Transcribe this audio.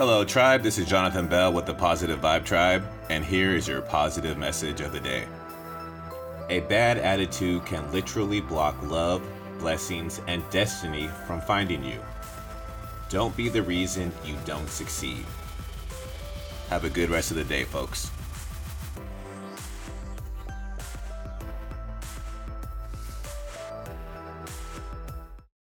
Hello, Tribe. This is Jonathan Bell with the Positive Vibe Tribe, and here is your positive message of the day. A bad attitude can literally block love, blessings, and destiny from finding you. Don't be the reason you don't succeed. Have a good rest of the day, folks.